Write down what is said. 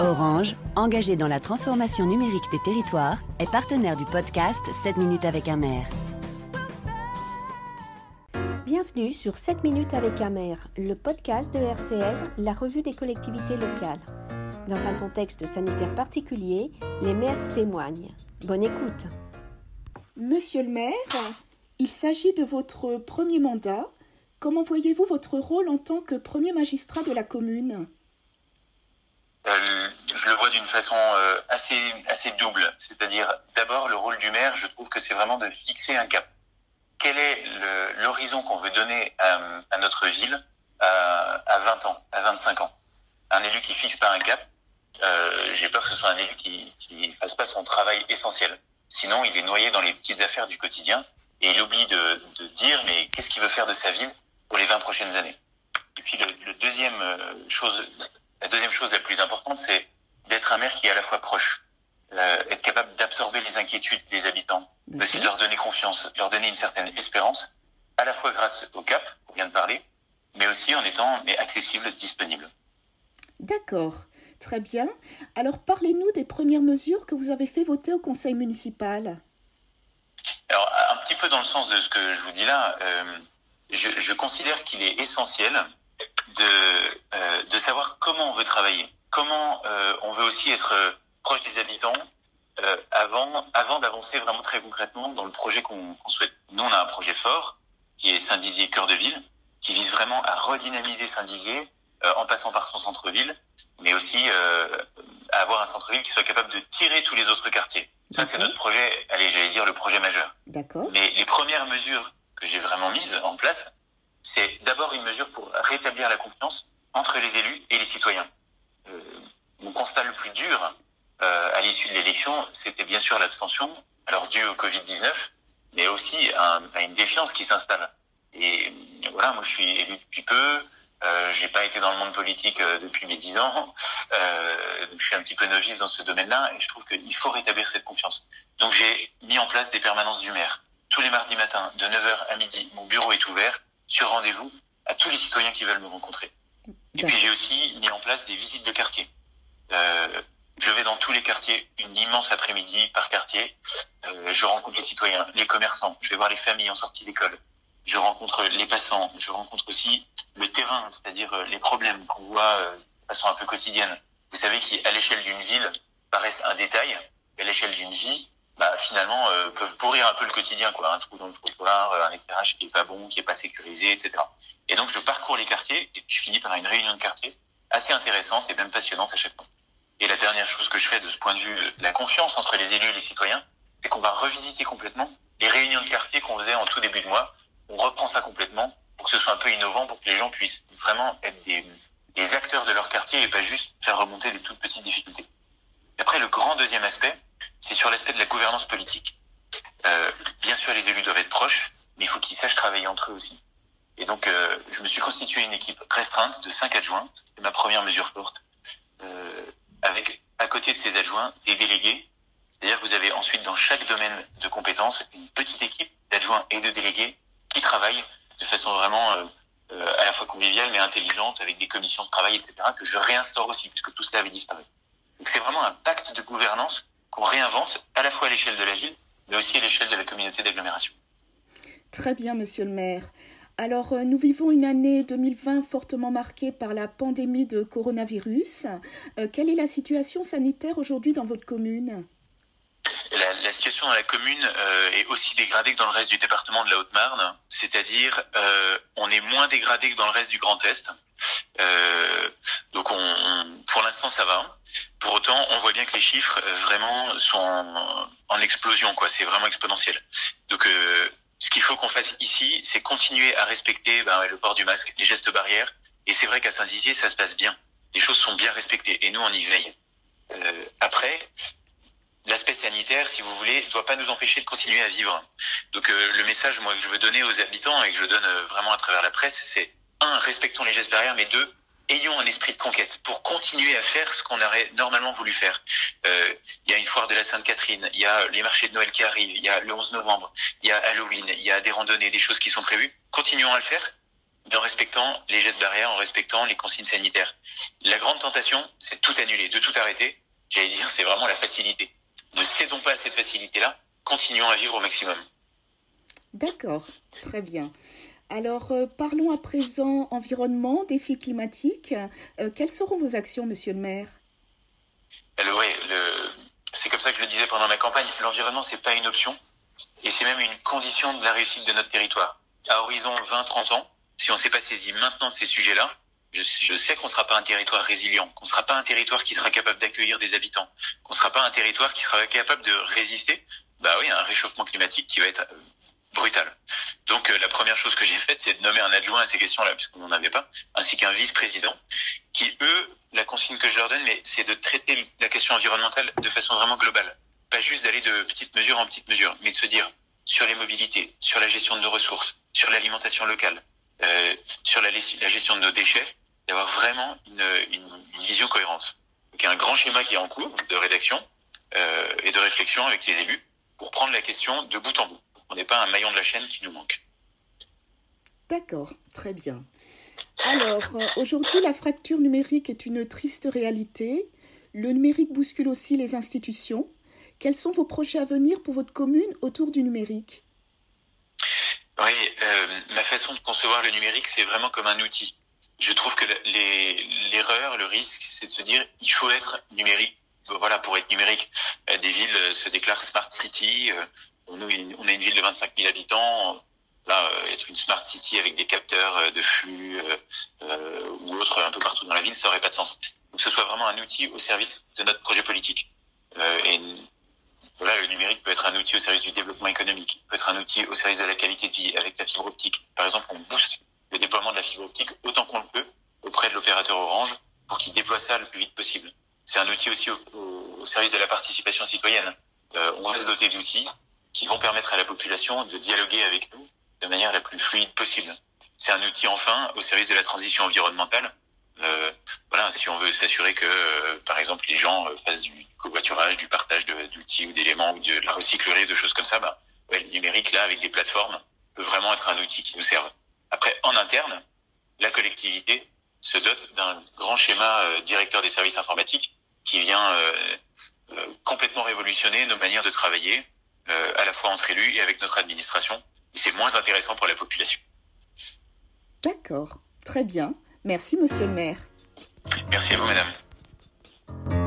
Orange, engagé dans la transformation numérique des territoires, est partenaire du podcast 7 minutes avec un maire. Bienvenue sur 7 minutes avec un maire, le podcast de RCL, la revue des collectivités locales. Dans un contexte sanitaire particulier, les maires témoignent. Bonne écoute. Monsieur le maire, il s'agit de votre premier mandat. Comment voyez-vous votre rôle en tant que premier magistrat de la commune? Euh, je le vois d'une façon euh, assez assez double. C'est-à-dire, d'abord, le rôle du maire, je trouve que c'est vraiment de fixer un cap. Quel est l'horizon qu'on veut donner à, notre ville à, à, 20 ans, à 25 ans? Un élu qui fixe pas un cap, euh, j'ai peur que ce soit un élu qui qui fasse pas son travail essentiel. Sinon, il est noyé dans les petites affaires du quotidien et il oublie de, de dire mais qu'est-ce qu'il veut faire de sa ville pour les 20 prochaines années? Et puis le, le deuxième chose la deuxième chose la plus importante, c'est d'être un maire qui est à la fois proche, euh, être capable d'absorber les inquiétudes des habitants, aussi de leur donner confiance, de leur donner une certaine espérance, à la fois grâce au cap, qu'on vient de parler, mais aussi en étant mais accessible, disponible. D'accord, très bien. Alors parlez-nous des premières mesures que vous avez fait voter au conseil municipal. Alors un petit peu dans le sens de ce que je vous dis là, euh, je, je considère qu'il est essentiel de, euh, de savoir comment on veut travailler, comment euh, on veut aussi être euh, proche des habitants euh, avant, avant d'avancer vraiment très concrètement dans le projet qu'on souhaite. Nous, on a un projet fort qui est Saint-Dizier cœur de ville, qui vise vraiment à redynamiser Saint-Dizier en passant par son centre-ville, mais aussi à avoir un centre-ville qui soit capable de tirer tous les autres quartiers. Ça, c'est notre projet, allez, j'allais dire le projet majeur. D'accord. Mais les premières mesures que j'ai vraiment mises en place, c'est d'abord une mesure pour rétablir la confiance entre les élus et les citoyens. Mon constat le plus dur euh, à l'issue de l'élection, c'était bien sûr l'abstention, alors due au Covid-19, mais aussi à, à une défiance qui s'installe. Et voilà, moi je suis élu depuis peu, euh, j'ai pas été dans le monde politique euh, depuis mes dix ans, euh, je suis un petit peu novice dans ce domaine-là, et je trouve qu'il faut rétablir cette confiance. Donc j'ai mis en place des permanences du maire. Tous les mardis matins, de 9h à midi, mon bureau est ouvert sur rendez-vous à tous les citoyens qui veulent me rencontrer. Et puis j'ai aussi mis en place des visites de quartier. Euh, je vais dans tous les quartiers, une immense après-midi par quartier. Euh, je rencontre les citoyens, les commerçants, je vais voir les familles en sortie d'école. Je rencontre les passants, je rencontre aussi le terrain, c'est-à-dire euh, les problèmes qu'on voit euh, de façon un peu quotidienne. Vous savez qu'à l'échelle d'une ville paraissent un détail, à l'échelle d'une vie, bah, finalement peuvent pourrir un peu le quotidien quoi un trou dans le trottoir un éclairage qui est pas bon qui est pas sécurisé etc et donc je parcours les quartiers et je finis par une réunion de quartier assez intéressante et même passionnante à chaque fois et la dernière chose que je fais de ce point de vue la confiance entre les élus et les citoyens c'est qu'on va revisiter complètement les réunions de quartier qu'on faisait en tout début de mois on reprend ça complètement pour que ce soit un peu innovant pour que les gens puissent vraiment être des, des acteurs de leur quartier et pas juste faire remonter des toutes petites difficultés après le grand deuxième aspect c'est sur l'aspect de la gouvernance politique. Euh, bien sûr, les élus doivent être proches, mais il faut qu'ils sachent travailler entre eux aussi. Et donc, euh, je me suis constitué une équipe restreinte de cinq adjoints. C'était ma première mesure forte. Euh, avec, à côté de ces adjoints, des délégués. C'est-à-dire que vous avez ensuite, dans chaque domaine de compétences, une petite équipe d'adjoints et de délégués qui travaillent de façon vraiment euh, euh, à la fois conviviale, mais intelligente, avec des commissions de travail, etc., que je réinstaure aussi, puisque tout cela avait disparu. Donc, c'est vraiment un pacte de gouvernance qu'on réinvente à la fois à l'échelle de la ville, mais aussi à l'échelle de la communauté d'agglomération. Très bien, monsieur le maire. Alors, euh, nous vivons une année 2020 fortement marquée par la pandémie de coronavirus. Euh, quelle est la situation sanitaire aujourd'hui dans votre commune? La, situation dans la commune euh, est aussi dégradée que dans le reste du département de la Haute-Marne, c'est-à-dire on est moins dégradé que dans le reste du Grand Est. Donc on, pour l'instant ça va. Pour autant, on voit bien que les chiffres vraiment sont en, en explosion, quoi. C'est vraiment exponentiel. Donc ce qu'il faut qu'on fasse ici, c'est continuer à respecter ben, le port du masque, les gestes barrières. Et c'est vrai qu'à Saint-Dizier, ça se passe bien. Les choses sont bien respectées et nous, on y veille. Euh, après, l'aspect sanitaire, si vous voulez, ne doit pas nous empêcher de continuer à vivre. Donc euh, le message moi que je veux donner aux habitants et que je donne euh, vraiment à travers la presse, c'est un, respectons les gestes barrières, mais deux, ayons un esprit de conquête pour continuer à faire ce qu'on aurait normalement voulu faire. Euh, il y a une foire de la Sainte-Catherine, il y a les marchés de Noël qui arrivent, il y a le 11 novembre, il y a Halloween, il y a des randonnées, des choses qui sont prévues. Continuons à le faire, en respectant les gestes barrières, en respectant les consignes sanitaires. La grande tentation, c'est tout annuler, de tout arrêter. J'allais dire, c'est vraiment la facilité. Ne cédons pas à cette facilité-là, continuons à vivre au maximum. D'accord, très bien. Alors, euh, parlons à présent environnement, défis climatiques. Euh, quelles seront vos actions, monsieur le maire? Oui, c'est comme ça que je le disais pendant ma campagne. L'environnement, c'est pas une option, et c'est même une condition de la réussite de notre territoire. À horizon 20-30 ans, si on ne s'est pas saisi maintenant de ces sujets-là, je, sais qu'on ne sera pas un territoire résilient, qu'on ne sera pas un territoire qui sera capable d'accueillir des habitants, qu'on ne sera pas un territoire qui sera capable de résister bah oui, à un réchauffement climatique qui va être brutal. Donc euh, la première chose que j'ai faite, c'est de nommer un adjoint à ces questions-là, puisqu'on n'en avait pas, ainsi qu'un vice-président, qui eux, la consigne que je leur donne, mais c'est de traiter la question environnementale de façon vraiment globale, pas juste d'aller de petite mesure en petite mesure, mais de se dire sur les mobilités, sur la gestion de nos ressources, sur l'alimentation locale, euh, sur la, gestion de nos déchets, d'avoir vraiment une, vision cohérente. Donc il y a un grand schéma qui est en cours de rédaction euh, et de réflexion avec les élus pour prendre la question de bout en bout on n'est pas un maillon de la chaîne qui nous manque. D'accord, très bien. Alors, euh, aujourd'hui, la fracture numérique est une triste réalité. Le numérique bouscule aussi les institutions. Quels sont vos projets à venir pour votre commune autour du numérique? Oui, euh, ma façon de concevoir le numérique, c'est vraiment comme un outil. Je trouve que l'erreur, le risque, c'est de se dire il faut être numérique. Voilà, pour être numérique, euh, des villes se déclarent smart city, on est une ville de 25 000 habitants. Là, euh, être une smart city avec des capteurs euh, de flux euh, ou autres un peu partout dans la ville, ça aurait pas de sens. que ce soit vraiment un outil au service de notre projet politique. et voilà, le numérique peut être un outil au service du développement économique, peut être un outil au service de la qualité de vie avec la fibre optique. Par exemple, on booste le déploiement de la fibre optique autant qu'on le peut auprès de l'opérateur Orange pour qu'il déploie ça le plus vite possible. C'est un outil aussi au, service de la participation citoyenne. On va se doter d'outils qui vont permettre à la population de dialoguer avec nous de manière la plus fluide possible. C'est un outil enfin au service de la transition environnementale. Euh, voilà, si on veut s'assurer que, euh, par exemple, les gens euh, fassent du covoiturage, du partage d'outils ou d'éléments ou de, la recyclerie, de choses comme ça, bah, ouais, le numérique là, avec des plateformes, peut vraiment être un outil qui nous serve. Après, en interne, la collectivité se dote d'un grand schéma euh, directeur des services informatiques qui vient complètement révolutionner nos manières de travailler, euh, à la fois entre élus et avec notre administration. Et c'est moins intéressant pour la population. D'accord, très bien. Merci, monsieur le maire. Merci à vous, madame.